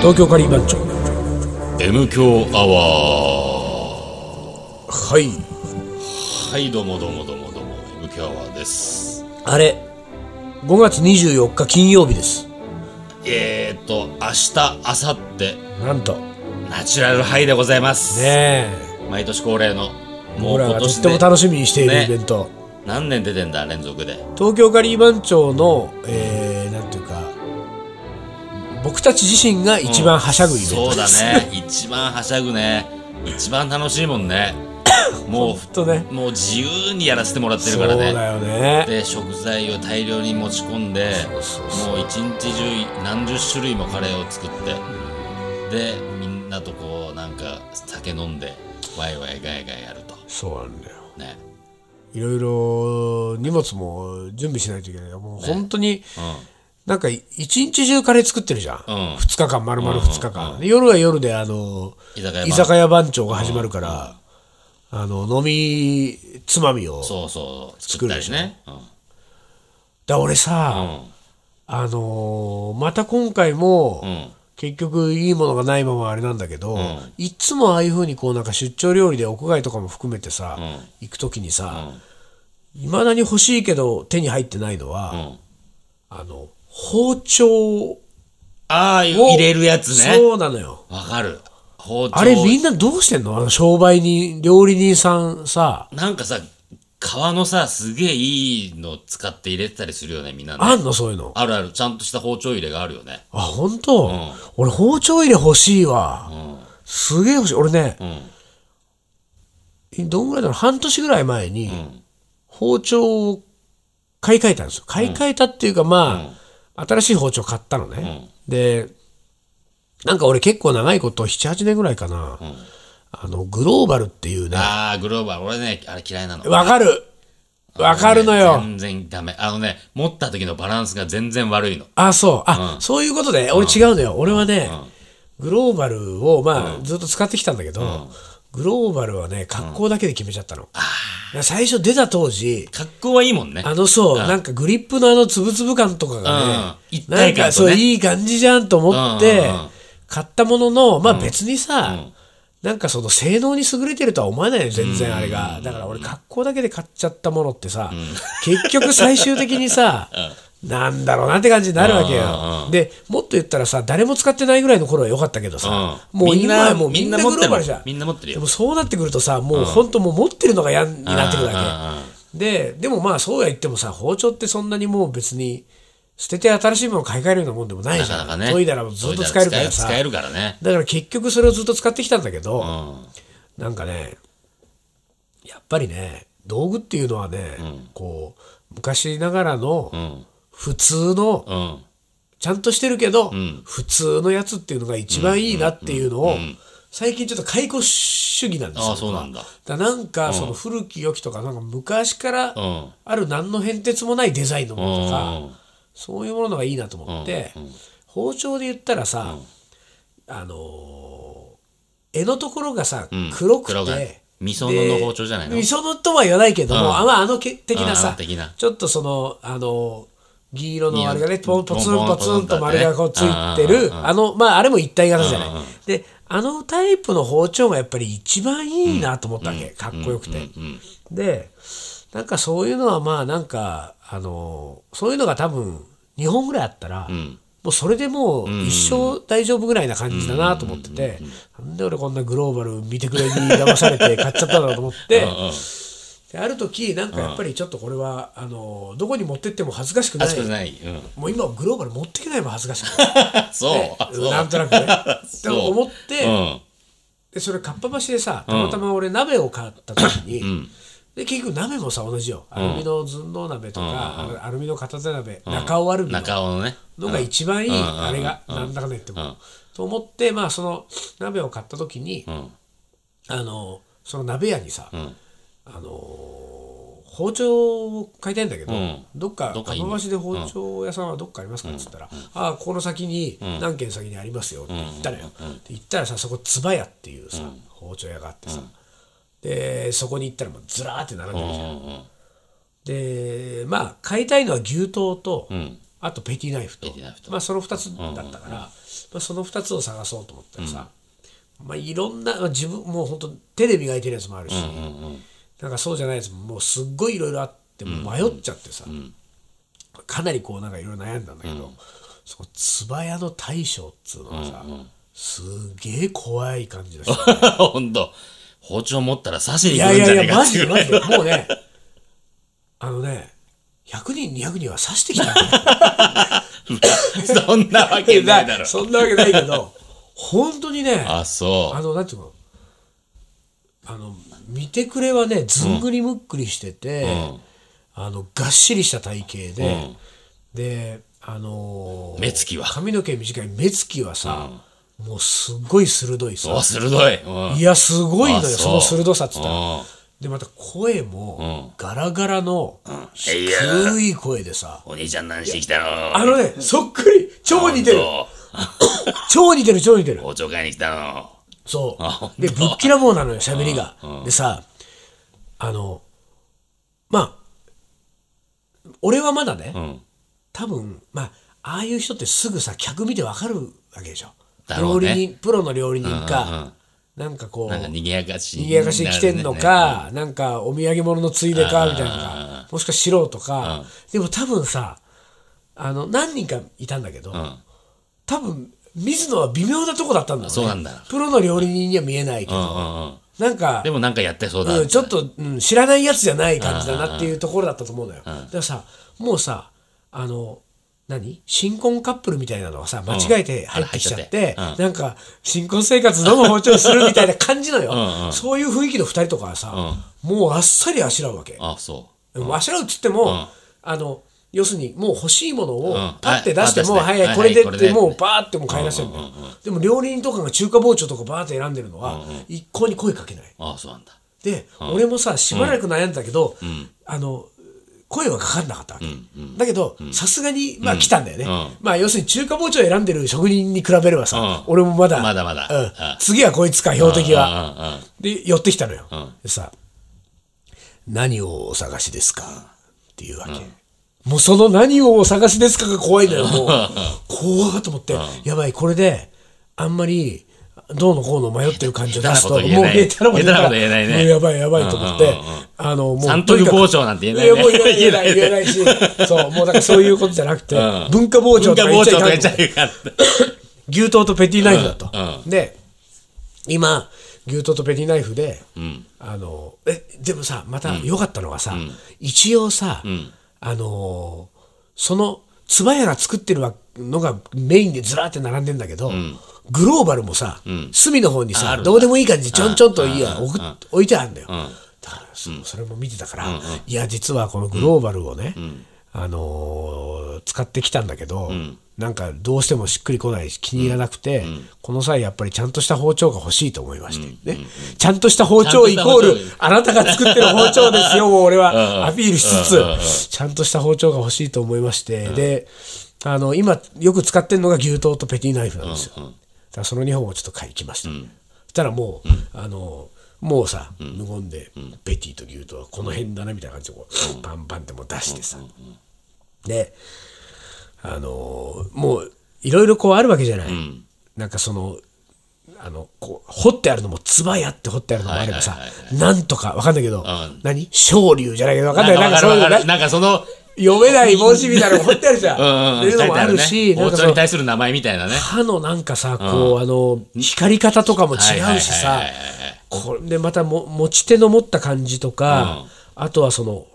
東京カリー番長 M 強アワはい。ーはいどうもどうもどうもどうも。M 強アワーです。あれ5月24日金曜日です。えーと明日明後日。なんと。ナチュラルハイでございます、ね毎年恒例のえもう僕らがとっ今年でても楽しみにしているねイベント、何年出てんだ連続で。東京カリー番長の、えー、僕たち自身が一番はしゃぐイベントそうだです、ね。一番はしゃぐね。一番楽しいもんね。もほんとね。うもう自由にやらせてもらってるそうからね。だよね。で食材を大量に持ち込んでそうそうもう一日中何十種類もカレーを作って。でみんなとこうなんか酒飲んでワイワイガヤガヤやると。そうなんだよ。ね。いろいろ荷物も準備しないといけない。もう本当にうなんか一日中カレー作ってるじゃん、うん。2日間丸々2日間、で夜は夜であの居酒屋番。長が始まるから、あの飲みつまみをんそうそう。作ったりね。うん。だ俺さ、あのーまた今回も、うん。結局いいものがないままあれなんだけど、いっつもああいうふうにこうなんか出張料理で屋外とかも含めてさ、行く時にさいま、未だに欲しいけど手に入ってないのは、うん。あの包丁ああを入れるやつね。そうなのよ。わかる。包丁。あれみんなどうしてんの？あの商売人料理人さんさ。なんかさ皮のさすげえいいの使って入れてたりするよねみんなね。あんの？そういうの？あるある。ちゃんとした包丁入れがあるよね。あ本当、俺包丁入れ欲しいわ、すげえ欲しい。俺ね、どんぐらいだろう？半年ぐらい前に、包丁を買い替えたんですよ。買い替えたっていうかまあ、新しい包丁買ったのね、でなんか俺結構長いこと78年ぐらいかな、あのグローバルっていうね。ああグローバル。俺ねあれ嫌いなの。わかる。わかるのよ、全然ダメ。あのね持った時のバランスが全然悪いの。あそう。あ、そういうことで俺違うのよ、俺はね、グローバルをまあ、ずっと使ってきたんだけど、グローバルはね格好だけで決めちゃったの、最初出た当時格好はいいもんね。あのそう、なんかグリップのあのつぶつぶ感とかがね、なん。体感とね。かそういい感じじゃんと思って買ったものの、まあ別にさ、なんかその性能に優れてるとは思わないよ全然あれが、だから俺格好だけで買っちゃったものってさ、結局最終的にさ、なんだろうなって感じになるわけよ、でもっと言ったらさ誰も使ってないぐらいの頃は良かったけどさ、うん。もう今はもうみみんなんな持ってるグローバルじゃん。みんな持ってるよ。でもそうなってくるとさもう本当もう持ってるのが嫌になってくるわけ、ででもまあそうは言ってもさ包丁ってそんなにもう別に捨てて新しいものを買い替えるようなもんでもないじゃん。なかなかね。研いだらずっと使えるからさ。使えるからね。だから結局それをずっと使ってきたんだけど、うん。なんかねやっぱりね道具っていうのはね、こう昔ながらのうん普通のうん。ちゃんとしてるけど、普通のやつっていうのが一番いいなっていうのを、最近ちょっと解雇主義なんですよ。ああそうなんだ。だなんかその古き良きとかなんか昔からうん。ある何の変哲もないデザインのものとか、うんそういうものがいいなと思って、包丁で言ったらさ、あのー柄のところがさ、ん。黒くて味噌のの包丁じゃないの？味噌のとは言わないけども、あまあ、あのけ的なあさちょっとそのあの銀色のあれがねポツンポツンと丸がこうついてうんるあのまああれも一体型じゃない。であのタイプの包丁がやっぱり一番いいなと思ったわけ、かっこよくて、でなんかそういうのはまあなんかあのそういうのが多分2本ぐらいあったら、もうそれでもう一生大丈夫ぐらいな感じだなと思ってて、なんで俺こんなグローバル見てくれに騙されて買っちゃったんだと思って。である時なんかやっぱりちょっとこれは、あのどこに持ってっても恥ずかしくない。うん。もう今グローバル持ってけないも恥ずかしくない。そう。あそう。なんとなくね。だからそう思って、うん。でそれかっぱ橋でさたまたま俺鍋を買った時に、で結局鍋もさ同じよ。アルミの寸胴鍋とか、アルミの片手鍋、中尾アルミの中尾のね。のが一番いい、うん。あれが、なんだかんだ言っても、と思ってまあその鍋を買った時に、ん。あのその鍋屋にさ、んあの包丁を買いたいんだけど、ん。どっかかいい玉橋で包丁屋さんはどっかありますかっつったら「ああここの先に何軒先にありますよ」って言ったのよ、で行ったらさそこ唾屋っていうさ、包丁屋があってさ、でそこに行ったらもうずらーって並んでるじゃん、でまあ買いたいのは牛刀と、あとペティナイフと。まあその2つだったから、まあ、その2つを探そうと思ったらさ、まあいろんなまあ自分もう本当手で磨いてるやつもあるし、なんかそうじゃないやつももうすっごいいろいろあって迷っちゃってさ、かなりこうなんかいろいろ悩んだんだけど、その唾屋の大将っつうのがさ、すげえ怖い感じだしほんと。包丁持ったら刺しにい来るんじゃねやいやいや、マえかっていうジでマジで、もうね、あのね、100人、200人は刺してきたんだよ。そんなわけないだろ。そんなわけないけど、本当にね、あ、そあの、なんていうの、あの、見てくれはね、ずんぐりむっくりしてて、あの、がっしりした体型で、で、あのー目つきは。髪の毛短い目つきはさ、もうすっごい鋭いさ。う。お、、鋭い。うん。いや、すごいのよ、あその鋭さっつったら。うん。で、また声も、ガラガラの、低い声でさ、お兄ちゃん何してきたの？あのね、そっくり、超似てる。超似てる、超似てる。包丁買いに来たの？そう。で、ぶっきらぼうなのよ、喋りが。でさ、あの、まあ、俺はまだね、ん。多分、まあ、ああいう人ってすぐさ、客見てわかるわけでしょ。料理人、プロの料理人か、なんかこう、なんか賑やかしい。賑やかしに来てんのか、なんかお土産物のついでかみたいな。もしくは素人か、でも多分さあの何人かいたんだけど、多分水野は微妙なとこだったんだね。そうなんだ。プロの料理人には見えないけど、うんうんうん。なんかでもなんかやってそうだ。うん、ちょっと、うん、知らないやつじゃない感じだなっていうところだったと思うのよ。だからさもうさあの何？新婚カップルみたいなのがさ間違えて入ってきちゃって、うん。てなんか新婚生活どの包丁するみたいな感じのよ。そういう雰囲気の2人とかはさ、もうあっさりあしらうわけ。あ、そでもあしらうっつっても、あの要するにもう欲しいものをん。パッて出しても、はい。はい。これで。ってもうバーってもう買い出せるんだよ、でも料理人とかが中華包丁とかバーって選んでるのは、一向に声かけない。う。あ、そうなんだ。で、俺もさしばらく悩んだけど、あの声はかかんなかったわけ、だけどさすがにまあ来たんだよね、ん。まあ要するに中華包丁を選んでる職人に比べればさ、うん。俺もまだまだまだ。次はこいつか標的は、で寄ってきたのよ、でさ「何をお探しですか?」っていうわけ、もうその「何をお探しですか?」が怖いのよもう。怖っと思って、やばいこれであんまりどうのこうの迷ってる感じを出すともう下手なこと下手なこと言えないね。もうやばいやばいと思って、あのもう三徳包丁なんて言えないね。いやもう言えない 言えない。しそうもうだからそういうことじゃなくて、ん。文化包丁文化とか言っちゃいかん包丁とやっちゃいかん。牛刀とペティナイフだと、うん。で今牛刀とペティナイフで、あのえでもさまた良かったのがさ、一応さ、あのその唾屋が作ってるのがメインでずらーって並んでんだけど、グローバルもさ、隅の方にさどうでもいい感じでちょんちょんといいや置く置いてあるんだよ、だからそそれも見てたから、いや実はこのグローバルをね、あのー使ってきたんだけど、なんかどうしてもしっくりこないし気に入らなくて、この際やっぱりちゃんとした包丁が欲しいと思いまして、ね。ちゃんとした包丁イコールあなたが作ってる包丁ですよ俺うん。はアピールしつつ、ちゃんとした包丁が欲しいと思いまして、であの今よく使ってるのが牛刀とペティナイフなんですよ、だからその2本をちょっと買いに来ました、そしたらもう、あのもうさ、無言で、ペティと牛刀はこの辺だなみたいな感じでこう、パンパンってもう出してさ、であのもういろいろこうあるわけじゃない、なんかそのあのこう掘ってあるのも唾やって掘ってあるのもあればさ、なんとかわかんないけど、ん。何？昇竜じゃないけどわかんない。ななんんかそういう。なんかその、読めない文字みたいなのが掘ってあるじゃん。うんうん。っていうのもあるし、なんかに対する名前みたいなね。歯のなんかさ、こう、あの、光り方とかも違うしさこれでまたも持ち手の持った感じとか、あとはその、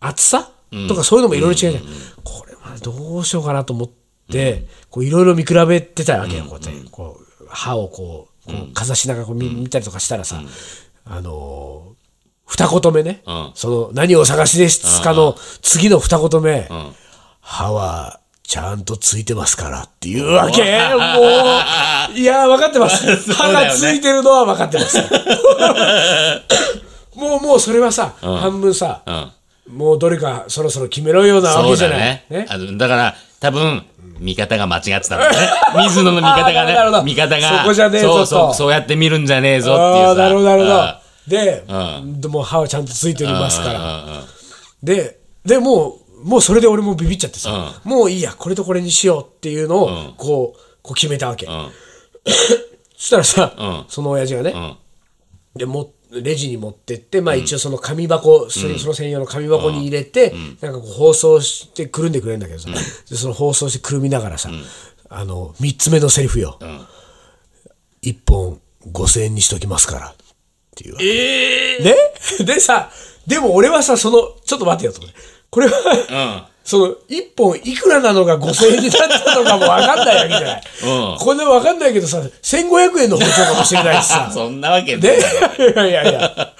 厚さ？とかそういうのもいろいろ違うじゃん。こどうしようかなと思って、こういろいろ見比べてたわけよ、こうやって。こう、歯をこう、こうかざしながらこう見見たりとかしたらさ、あのー、二言目ね、ん。その何をお探しですかの次の二言目、歯はちゃんとついてますからっていうわけ。もう、いや、分かってます。歯がついてるのは分かってます。もう、もうそれはさ、半分さ、もうどれかそろそろ決めろようなわけじゃない。だねね？あのだから、多分、見方が間違ってたんだね。水野の見方があーなるほどね、見方が。そこじゃねえぞとそうそう、そうやって見るんじゃねえぞっていうさ。なるほど、なるほどあ。で、も歯はちゃんとついていますから。ーうんうんうんで、でもう、もうそれで俺もビビっちゃってさ、もういいやこれとこれにしようっていうのをこう,、こう決めたわけ、うん そしたらさ、うんその親父がね、うんでもレジに持ってって、まあ、一応その紙箱、それその専用の紙箱に入れて、なんかこう包装してくるんでくれるんだけどさ、でその包装してくるみながらさ、あの3つ目のセリフよ、ん。1本5000円にしときますからっていうわけ。ええね？でさでも俺はさそのちょっと待ってよと思って。これはうんその1本いくらなのが5000円になったのかも分かんないわけじゃない、うん。これで分かんないけどさ1500円の包丁かもしれないしさそんなわけでね。いやいやいや。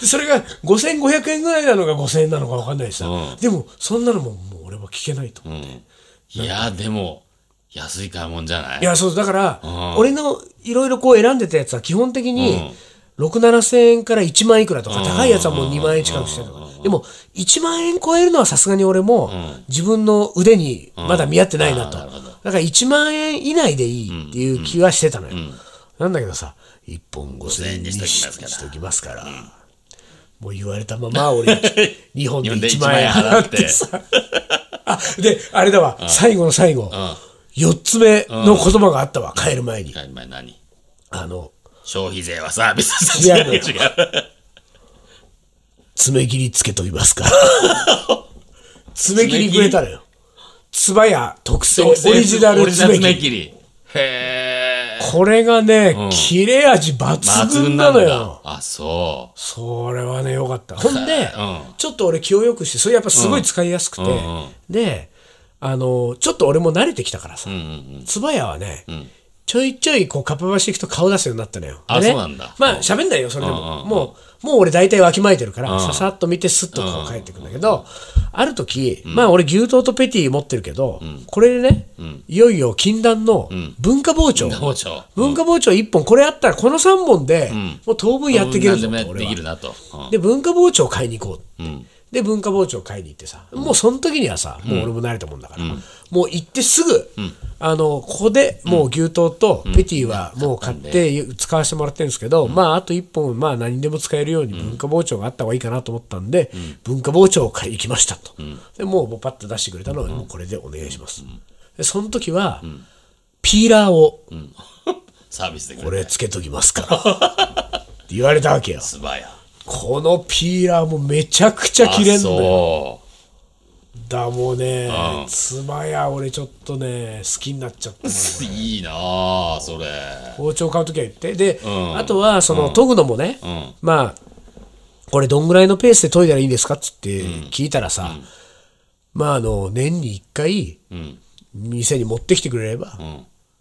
でそれが5500円ぐらいなのか5000円なのか分かんないしさ、うん。でもそんなのももう俺は聞けないと、いいやでも安い買い物じゃない？やそうだから、ん。俺のいろいろこう選んでたやつは基本的に67000円から1万いくらとか、高いやつはもう2万円近くしてるとか、でも1万円超えるのはさすがに俺も自分の腕にまだ見合ってないなと、だから1万円以内でいいっていう気はしてたのよ、なんだけどさ1本5000円にししときますから、もう言われたまま俺 日本で日本で1万円払って。さ あであれだわ、最後の最後、4つ目の言葉があったわ、帰る前に。買い前何？あの消費税はサービス。違う違う爪切りつけときますから 爪切りくれたのよつばや特製オリジナル爪切り爪切りへえこれがね、切れ味抜群なのよあそそれはねよかったほんで、うんちょっと俺気をよくしてそれやっぱすごい使いやすくて、であのちょっと俺も慣れてきたからさ、ううんうんつばやはね、ちょいちょいこうかっぱ橋行くと顔出すようになったのよ。あでねそうなんだまあ喋んないよ、それでも。うんうんうんもう、もう俺大体わきまえてるから、ささっと見てスッとこう帰ってくるんだけど、ある時、まあ俺牛刀とペティ持ってるけど、これでね、いよいよ禁断の文化包丁。文化包丁。1本、これあったらこの3本で、もう当分やっていけるぞ俺はできるなと。うんで、文化包丁買いに行こう。うんで文化包丁買いに行ってさ、もうその時にはさもう俺も慣れたもんだから、もう行ってすぐ、あのここでもう牛刀とペティはもう買って使わせてもらってるんですけど、まああと1本まあ何にでも使えるように文化包丁があった方がいいかなと思ったんで、文化包丁を買いに行きましたと、でもうもうパッと出してくれたのはもうこれでお願いします、でその時は、ピーラーを サービスでこれつけときますから。って言われたわけよ。素早このピーラーもめちゃくちゃ切れんのよそだもうね、つばや俺ちょっとね好きになっちゃったいいなあそれ。包丁買う時は言って。で、ん。あとはその研ぐのもね、ん。まあこれどんぐらいのペースで研いだらいいんですかっつって聞いたらさ、まああの年に1回うん。店に持ってきてくれれば、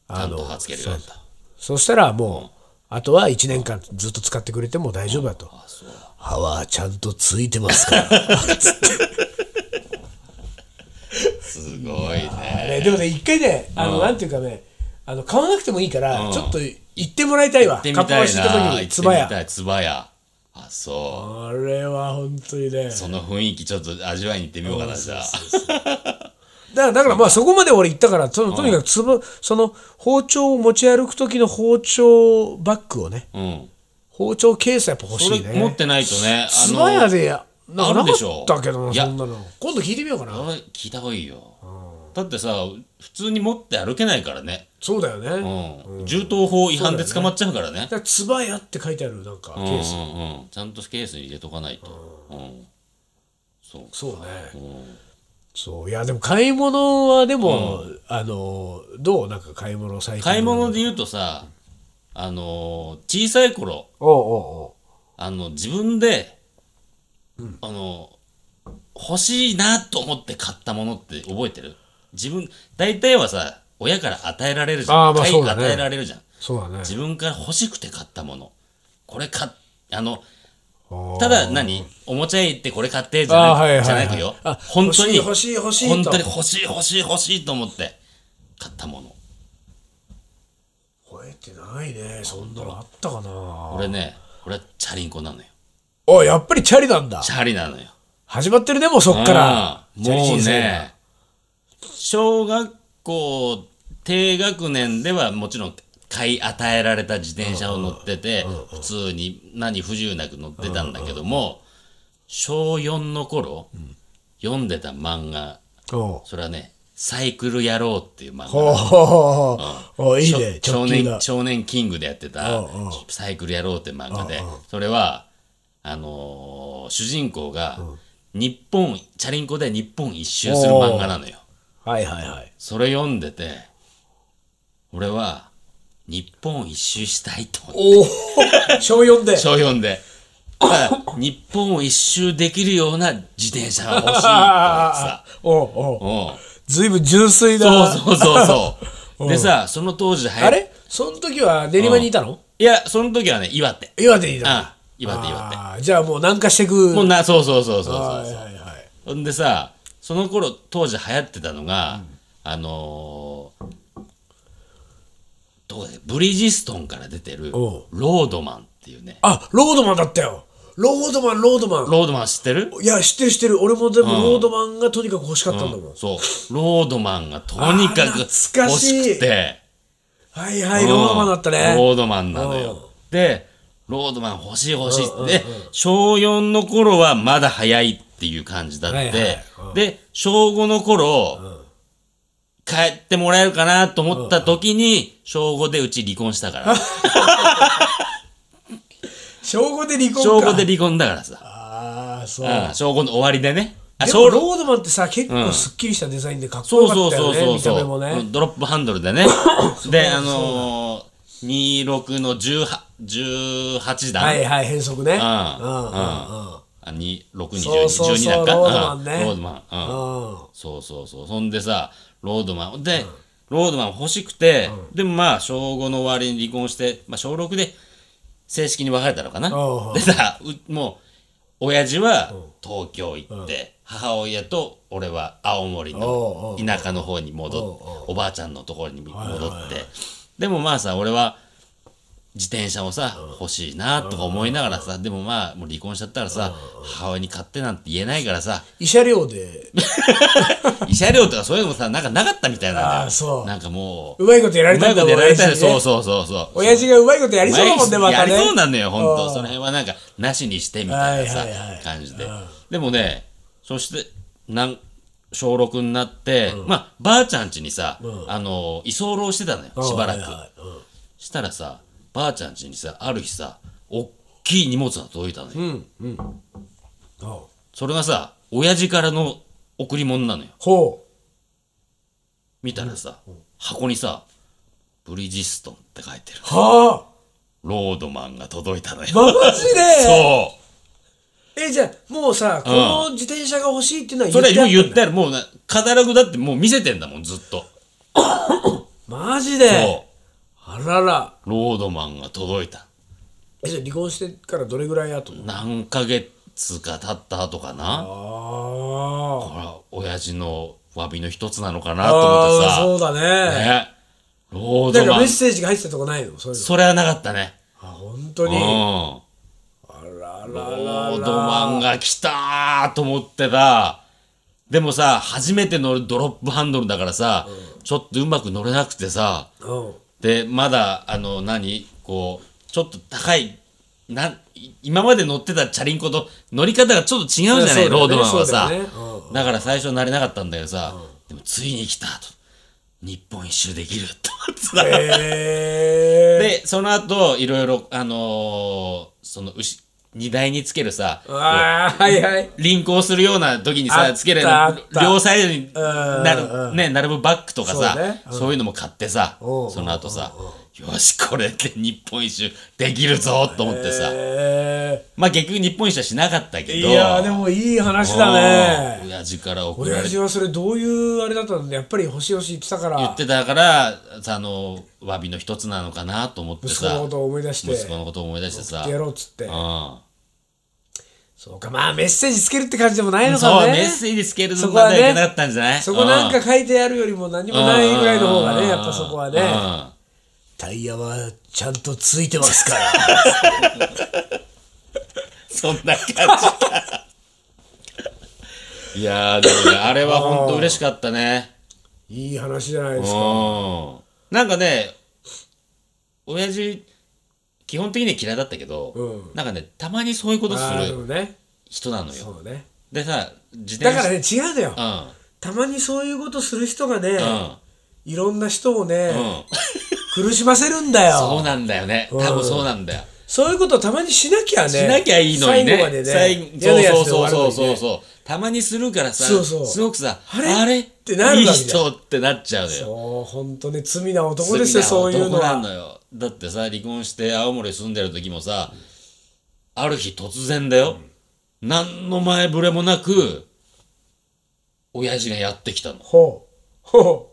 あのそしたらもう、あとは1年間ずっと使ってくれても大丈夫だと、歯はちゃんとついてますから。すごいね。ねでもね一回ねあの、なんていうかねあの買わなくてもいいから、ちょっと行ってもらいたいわ。行ってみたいかっぱ橋行った時な行ってみにつばやたいつばやあそう。あれは本当にね。その雰囲気ちょっと味わいに行ってみようかなじゃあ。だからだからまあそこまで俺行ったからととにかくつばその包丁を持ち歩く時の包丁バッグをねうん包丁ケースやっぱ欲しいね。持ってないとねつばやでやなあなかしょ。たけどなそんなの。今度聞いてみようかな。聞いた方がいいよ。だってさ普通に持って歩けないからね。そうだよね、うん。銃刀法違反で捕まっちゃうからね。らつばやって書いてあるなんかケうんース、うんうんちゃんとケースに入れとかないと。うん。そう。そうね、うん。そう。いやでも買い物はでも、あのどう？なんか買い物最近。買い物で言うとさあのー小さい頃あの自分で、あの欲しいなと思って買ったものって覚えてる？自分大体はさ親から与えられるじゃん。あーまあね。与えられるじゃん。そうだね。自分から欲しくて買ったもの。これ買っあのただ何？おもちゃ屋行ってこれ買ってじゃな,、あーはいはいはい。じゃなくよ。あ本当に欲しい欲しい欲しいと。本当に欲しい欲しい欲しいと思って買ったもの覚えてないね。そんなのあったかな。俺ね俺はチャリンコなのよ。おやっぱりチャリなんだ。チャリなのよ。始まってるねもうそっから。もうね小学校低学年ではもちろん買い与えられた自転車を乗ってて普通に何不自由なく乗ってたんだけども小4の頃読んでた漫画、それはね、サイクル野郎っていう漫画いいね。少年少年キングでやってたサイクル野郎って漫画で。それはあのー主人公が日本チャリンコで日本一周する漫画なのよ。はいはいはい。それ読んでて俺は日本一周したいと思って。おお小4で。小読んで。日本を一周できるような自転車が欲しいってさ。おうおううんずいぶん純粋そなうそうそうそう。でさその当時流行っあれ？その時は練馬にいたの？いやその時はね岩手。岩手にいたの？あ岩手岩手。あーじゃあもう南下してく。もうなそうそうそうそうそう。はいはいはいほんでさその頃当時流行ってたのが、あのーどこだブリヂストンから出てるおう。ロードマンっていうね。あロードマンだったよロードマンロードマン。ロードマン知ってる？いや知ってる知ってる。俺もでもロードマンがとにかく欲しかったんだもん、そう。ロードマンがとにかくあ懐か欲しくて。はいはいロードマンだったうん。ねロードマンなのよ。でロードマン欲しい欲しいって、で小4の頃はまだ早いっていう感じだって、はいはい。うん。で小5の頃、帰ってもらえるかなと思った時に、小5でうち離婚したから。小5で離婚か小5で離婚だからさ。ああそううん小5の終わりでね。あ、で小6もロードマンってさ結構すっきりしたデザインでかっこよかそうそうったよねそうそうそう、目もねドロップハンドルでね。で、あのー、26の18、18段。はいはい変則ねうんうん。うん。うんあ、2、6、20、そうそうそう12段か？ロードマンねうんロードマン。うん。うんそうそうそう。そんでさ、ロードマン。で、ロードマン欲しくて、でもまあ、小5の終わりに離婚して、まあ、小6で正式に別れたのかな？うんでさ、うもう、親父は東京行って、母親と俺は青森の田舎の方に戻って、おばあちゃんのところに戻って、でもまあさ、俺は、自転車をさ、欲しいなとか思いながらさ、でもまあ、もう離婚しちゃったらさ、母親に買ってなんて言えないからさ、慰謝料で。慰謝料とかそういうのもさ、なんかなかったみたいなんだよ。あーそう。なんかもう、うまいことやられうまいこたんだとやられたそうそうそうそう。親父がうまいことやりそうだもんね。またやりねそうなのよ、本当。うん。その辺はなんか、なしにしてみたいなさはいはいはい、感じで。うん。でもね、そして、なん、小6になって、まあ、ばあちゃん家にさ、あの、居候してたのよ、しばらく。したらさ、ばあちゃん家にさ、ある日さ、おっきい荷物が届いたのよ。うんうんあそれがさ、親父からの贈り物なのよ。ほ見たらさ、箱にさ、ブリヂストンって書いてる。うはロードマンが届いたのよ。あマジで？そう。えじゃあもうさこの自転車が欲しいっていうのはそれもう言言ったっててある。もうな、カタログだってもう見せてんだもん、ずっと。マジで？そあららう。ロードマンが届いた。えじゃあ離婚してからどれぐらい後何ヶ月か経った後かな。ああほら、親父の詫びの一つなのかなと思ってさ。ああそうだねね。ローなんかメッドマン。セージが入ってたとこないの？そういうのそれはなかったね。あ本当うん。にロあららららードマンが来たーと思ってさ。でもさ、初めて乗るドロップハンドルだからさ、ちょっとうまく乗れなくてさ、うんで、まだ、あの、何こう、ちょっと高い、な今まで乗ってたチャリンコと乗り方がちょっと違うじゃない、ねロードマンはさ。だよねうんだから最初慣れなかったんだけどさ、でもついに来たと。日本一周できると思ってさ。へえで、その後、いろいろ、あのーその、牛、荷台につけるさ、ああはいはい。輪行するような時にさ、つける両サイドにんなうん。る、ね、並ぶバッグとかさ、そういうのも買ってさ、う。んその後さ、よし、これで日本一周できるぞと思ってさ、へまあ結局日本一周はしなかったけど、えいやーでもいい話だうんね。親父から送られて。親父はそれどういうあれだったんだやっぱり欲しい欲しい言ってたから。言ってたから、さあの、詫びの一つなのかなと思ってさ、息子のことを思い出して。息子のことを思い出してさ、やろうっつって。うん。そうかまあメッセージつけるって感じでもないのそう、かねメッセージつけるのそこはね。まではいけなかったんじゃない？そこなんか書いてあるよりも何もないぐらいの方がねやっぱそこはね。うんタイヤはちゃんとついてますから。そんな感じか。いやー、でもね、あれは本当嬉しかったね。いい話じゃないですか。うん。なんかね、親父、基本的には嫌いだったけど、うん。なんかね、たまにそういうことするね。人なのよ。ね。でさ自転車だからね違うんだよ。うん。たまにそういうことする人がね、うん。いろんな人をね、うん苦しませるんだよ。そうなんだよね。多分そうなんだよ。そういうことたまにしなきゃね。しなきゃいいのにね。最後までね。そうそうそうそうそう。たまにするからさそうそう。すごくさあれ？っってなるいい人ってなっちゃうのよ。そう本当ね罪な男ですよそういうの男なはのよ。だってさ離婚して青森住んでる時もさ、ある日突然だよ、何の前触れもなく親父がやってきたの。ほう。ほ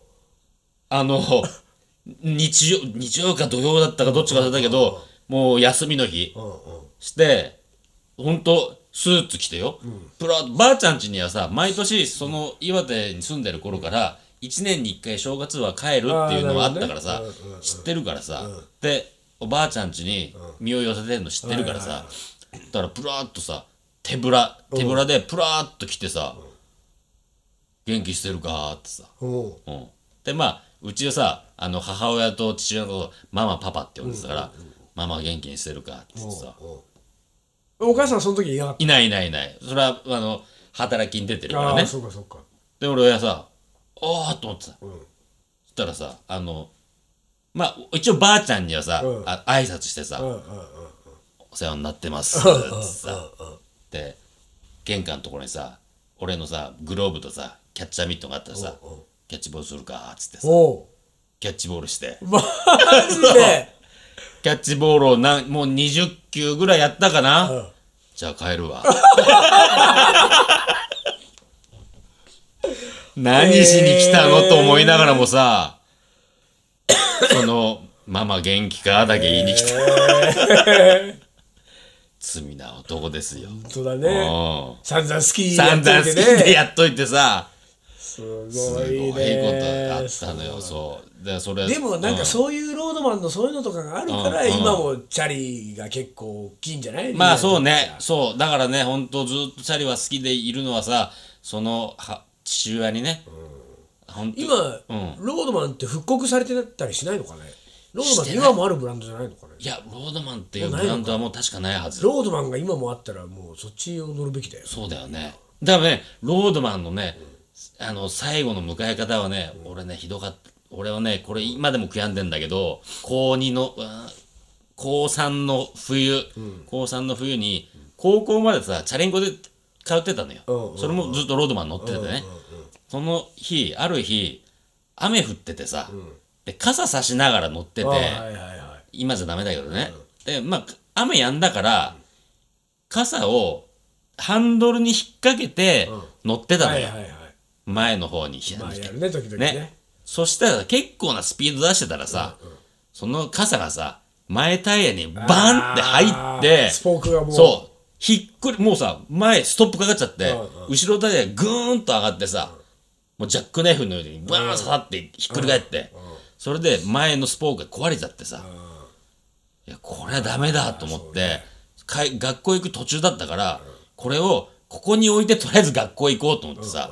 あの日曜日曜か土曜だったかどっちかだったけどもう休みの日してほんとスーツ着てよ、プラばあちゃん家にはさ毎年その岩手に住んでる頃から1年に1回正月は帰るっていうのがあったからさ、知ってるからさ、でおばあちゃん家に身を寄せてるの知ってるからさ、だからプラーっとさ手ぶら手ぶらでプラーっと来てさ、元気してるかーってさ、うん。うん、でまあうちはさあの母親と父親のことママパパって呼んでたから、ママ元気にしてるかって言ってさ、お母さんその時いなかっいないいないいない。それはあの働きに出てるからね。そうかそうか。で俺はさああと思ってさ、ん。そしたらさあのまあ一応ばあちゃんにはさ、うん。あ挨拶してさ、お世話になってますってさ。で玄関のところにさ俺のさグローブとさキャッチャーミットがあったらさキャッチボールするかっつってさ。おキャッチボールして。うマジで？キャッチボールをなんもう20球ぐらいやったかな、うん。じゃあ帰るわ。何しに来たの、と思いながらもさその「ママ元気か?」だけ言いに来た、罪な男ですよ、本当だうねん。散々好きや散々っといて好きでねやっといてさすすごいごいことねあったのよそう。でそれでもなんかうそういうロードマンのそういうのとかがあるから、うん今もチャリが結構大きいんじゃない？まあそうね、そう、だからね、本当ずっとチャリは好きでいるのはさ、そのは父親にね、今、うん。ロードマンって復刻されてたりしないのかね？ロードマンって今もあるブランドじゃないのかね？いや、ロードマンっていうブランドはもう確かないはず。ロードマンが今もあったらもうそっちを乗るべきだよ。そうだよね。だからね、ロードマンのね、あの、最後の迎え方はね、俺ね、ひどかった。俺はね、これ今でも悔やんでんだけど、高2の、高3の冬、高3の冬に、高校までさ、チャリンコで通ってたのよ。それもずっとロードマン乗っててね。その日、ある日、雨降っててさ、で、傘差しながら乗ってて、今じゃダメだけどね。で、まあ、雨やんだから、傘をハンドルに引っ掛けて乗ってたのよ。前の方に。まあやるね時々ね。ね。そしたら結構なスピード出してたらさ、その傘がさ、前タイヤにバンって入って、スポークがもう。そう、ひっくり、もうさ、前ストップかかっちゃって、後ろタイヤがグーンと上がってさ、もうジャックナイフのようにバーン刺さってひっくり返って、それで前のスポークが壊れちゃってさ、いや、これはダメだと思って、かい学校行く途中だったから、これをここに置いてとりあえず学校行こうと思ってさ、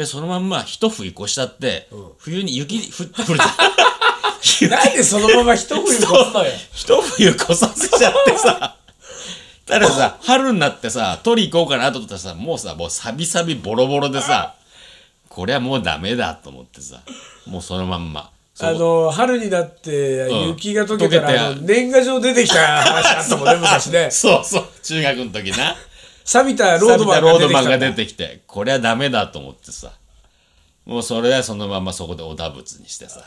で、そのまんま一冬越しちゃって、冬に雪降ってくる。じゃん。なんでそのまま一冬越すのよ。一冬越させちゃってさ、たださ、春になってさ、取り行こうかなと思ったらさ、もうさ、もうサビサビボロボロでさ、これはもうダメだと思ってさ、もうそのまんま。あの春になってうん。雪が溶けたら、溶けてあの年賀状出てきた話あったもんね昔ね。そうそう、中学の時な。錆びたロードマンが出てきたマンが出てきて、これはダメだと思ってさ、もうそれはそのままそこでおだぶつにしてさ、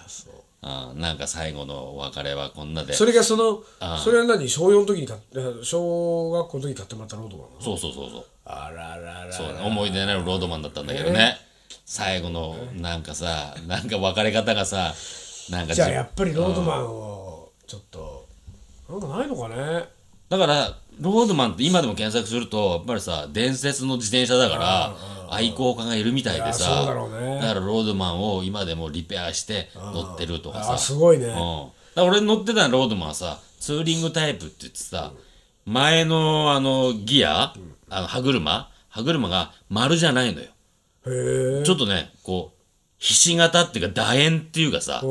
う。ん、なんか最後のお別れはこんなで、それがそのああそれは何？小4の時に買っ小学校の時に買ってもらったロードマンそうそうそうそう。あらららそうね、思い出のあるロードマンだったんだけどね、最後のなんかさなんか別れ方がさなんかじゃあやっぱりロードマンをちょっとなんかないのかねだからロードマンって今でも検索するとやっぱりさ伝説の自転車だから愛好家がいるみたいでさだからロードマンを今でもリペアして乗ってるとかあさすごいね。うん、だから俺乗ってたロードマンはさツーリングタイプって言ってさ、前のあのギア、あの歯車歯車が丸じゃないのよ。ちょっとね、こう、ひし形っていうか楕円っていうかさ。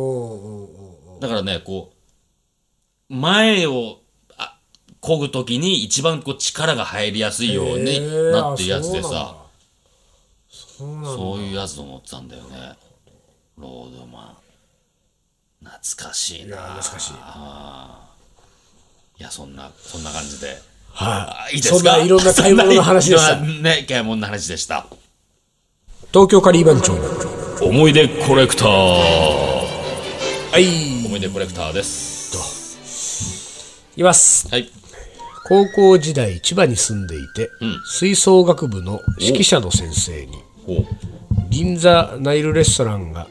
だからね、こう、前をあ漕ぐときに一番こう力が入りやすいようになってるやつでさ、そういうやつと思ってたんだよね。ロードマン。懐かしいな。懐かしい。いやそんなそんな感じで。はい。いいですか？そんないろんな買い物の話でした。ね買い物の話でした。東京カリー番長思い出コレクター。はい。思い出コレクターです。いきます。はい高校時代千葉に住んでいて、吹奏楽部の指揮者の先生にほう。銀座ナイルレストランが、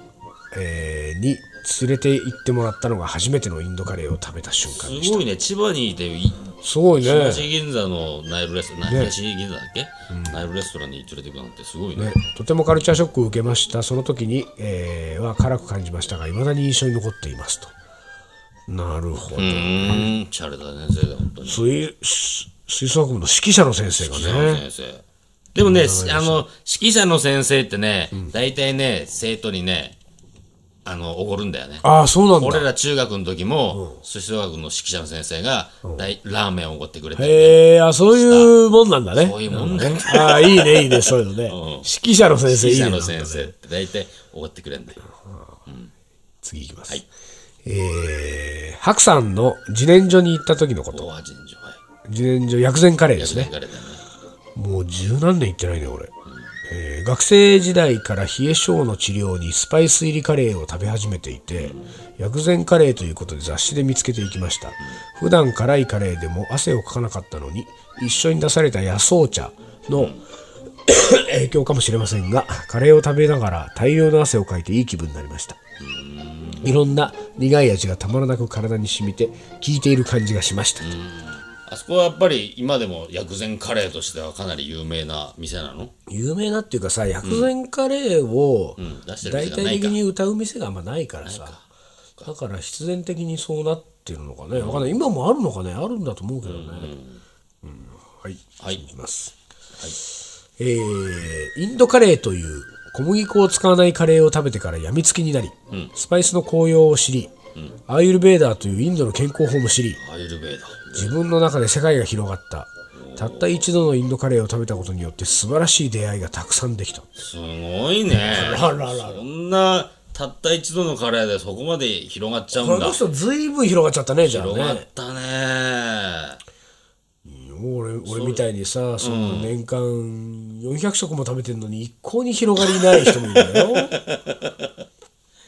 えーに連れて行ってもらったのが初めてのインドカレーを食べた瞬間ですごいね。千葉にいていすごいね。東銀座のナイルレストラン、東銀座だっけ、ナイルレストランに連れて行くなんてすごいね。ね。とてもカルチャーショックを受けました。その時に、えーは辛く感じましたがいまだに印象に残っていますとなるほど、うーん。チャレだね先生本当に。吹吹奏楽部の指揮者の先生がね。先生。でもねあの指揮者の先生ってね大体、ね生徒にねあのおごるんだよね。ああそうなんだ。俺ら中学の時も吹奏楽の指揮者の先生が大ラーメンをおごってくれて、へえあそういうもんなんだね。そういうもんだ。ねああいいねいいねそういうのね、指揮者の先生いいね指揮者の先生って大体おごってくれんだよ。次いきます、はいえー、白さんの自然所に行った時のこと。自然所薬膳カレーですね。ねもう十何年行ってないね俺、えー学生時代から冷え性の治療にスパイス入りカレーを食べ始めていて、薬膳カレーということで雑誌で見つけていきました、普段辛いカレーでも汗をかかなかったのに一緒に出された野草茶の 影響かもしれませんがカレーを食べながら大量の汗をかいていい気分になりましたいろんな苦い味がたまらなく体に染みて効いている感じがしました、あそこはやっぱり今でも薬膳カレーとしてはかなり有名な店なの？有名なっていうかさ薬膳カレーを大体的に歌う店があんまないからさ。だから必然的にそうなってるのかね。わかんない。今もあるのかね。あるんだと思うけどね、うん。はい。はい。いきます、えーインドカレーという小麦粉を使わないカレーを食べてからやみつきになり、スパイスの効用を知り、アーユルベーダーというインドの健康法も知り自分の中で世界が広がったたった一度のインドカレーを食べたことによって素晴らしい出会いがたくさんできた。すごいね。ららら。そんなたった一度のカレーでそこまで広がっちゃうんだ。この人ずいぶん広がっちゃったねじゃあ広がっねたね俺俺みたいにさその年間400食も食べてるのに一向に広がりない人もいるんだよ。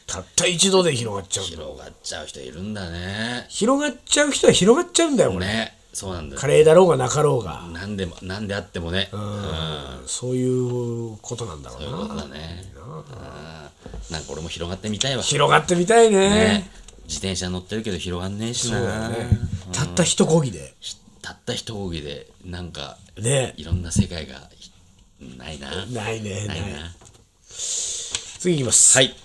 たった一度で広がっちゃうんだ広がっちゃう人いるんだね。広がっちゃう人は広がっちゃうんだよ俺ねそうなんだよ。カレーだろうがなかろうが。なんでもなんであってもね。うん。そういうことなんだろうな。そういうことだね。うん。なんか俺も広がってみたいわ。広がってみたいね。ね。自転車乗ってるけど広がんねえしな。たった一こぎでたった一講義でなんかね。いろんな世界がないな。ないねない。いな。な次いきます。はい。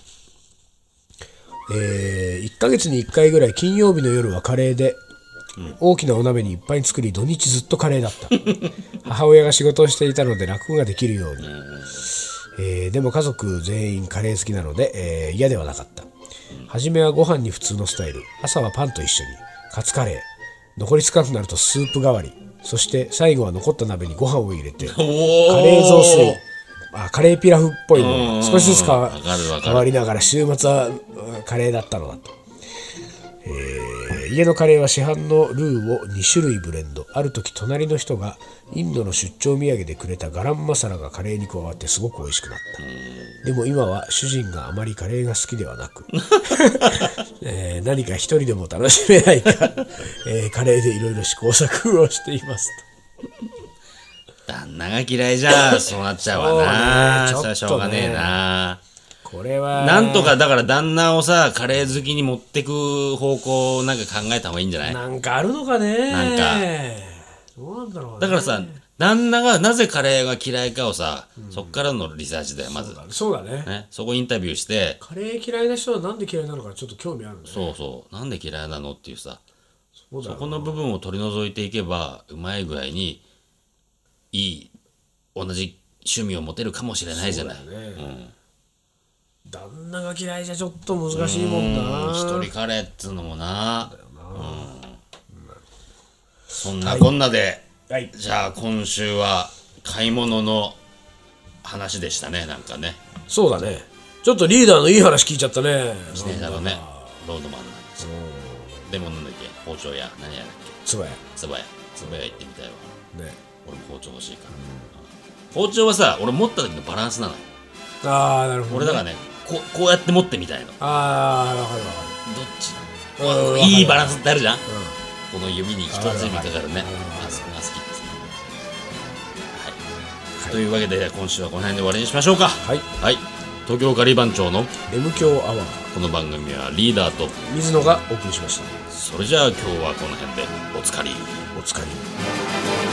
え1ヶ月に1回ぐらい金曜日の夜はカレーで、大きなお鍋にいっぱい作り土日ずっとカレーだった。母親が仕事をしていたので楽ができるように、えーでも家族全員カレー好きなので、えー嫌ではなかった。初めはご飯に普通のスタイル。朝はパンと一緒に。カツカレー残り少なくなるとスープ代わり。そして最後は残った鍋にご飯を入れて。カおレー雑炊。あカレーピラフっぽいの。が少しずつ変わりながら週末はうんカレーだったのだと、えー家のカレーは市販のルーを2種類ブレンド。ある時隣の人がインドの出張土産でくれたガランマサラがカレーに加わってすごく美味しくなった。でも今は主人があまりカレーが好きではなく、えー何か一人でも楽しめないか、えーカレーでいろいろ試行錯誤をしていますと。旦那が嫌いじゃそうなっちゃうわな。そうね。それはしょうがねえなこれは。なんとかだから旦那をさカレー好きに持ってく方向をなんか考えた方がいいんじゃない？なんかあるのかね。なんか。どうなんだろうね。だからさ旦那がなぜカレーが嫌いかをさ、そっからのリサーチだよまず。そうだね。ね、そこインタビューして。カレー嫌いな人はなんで嫌いなのかちょっと興味あるね。そうそう。なんで嫌いなのっていうさ。そそこの部分を取り除いていけばうまい具合にいい同じ趣味を持てるかもしれないじゃない、そうだよね旦那が嫌いじゃちょっと難しいもんな。一人カレーっつうのもな。うん。そんなこんなで、はい。じゃあ今週は買い物の話でしたねなんかね。そうだね。ちょっとリーダーのいい話聞いちゃったね。自転車のね。ロードマンなんですよでもなんだっけ？包丁屋。何やだっけ？つばや。つば屋つば屋行ってみたいわ。ね。俺も包丁欲しいから、包丁はさ俺持った時のバランスなのよ。ああなるほど、俺だからねこうこうやって持ってみたいのどっああわかるわかち？うんわかるいいバランスってあるじゃん。るこの指に一つ指かかるね。あそこが好きですねはい、というわけで今週はこの辺で終わりにしましょうか。はい。はい。東京カリー番長のレム教アワー。この番組はリーダーと水野がお送りしました。それじゃあ今日はこの辺でおつかり。お疲れ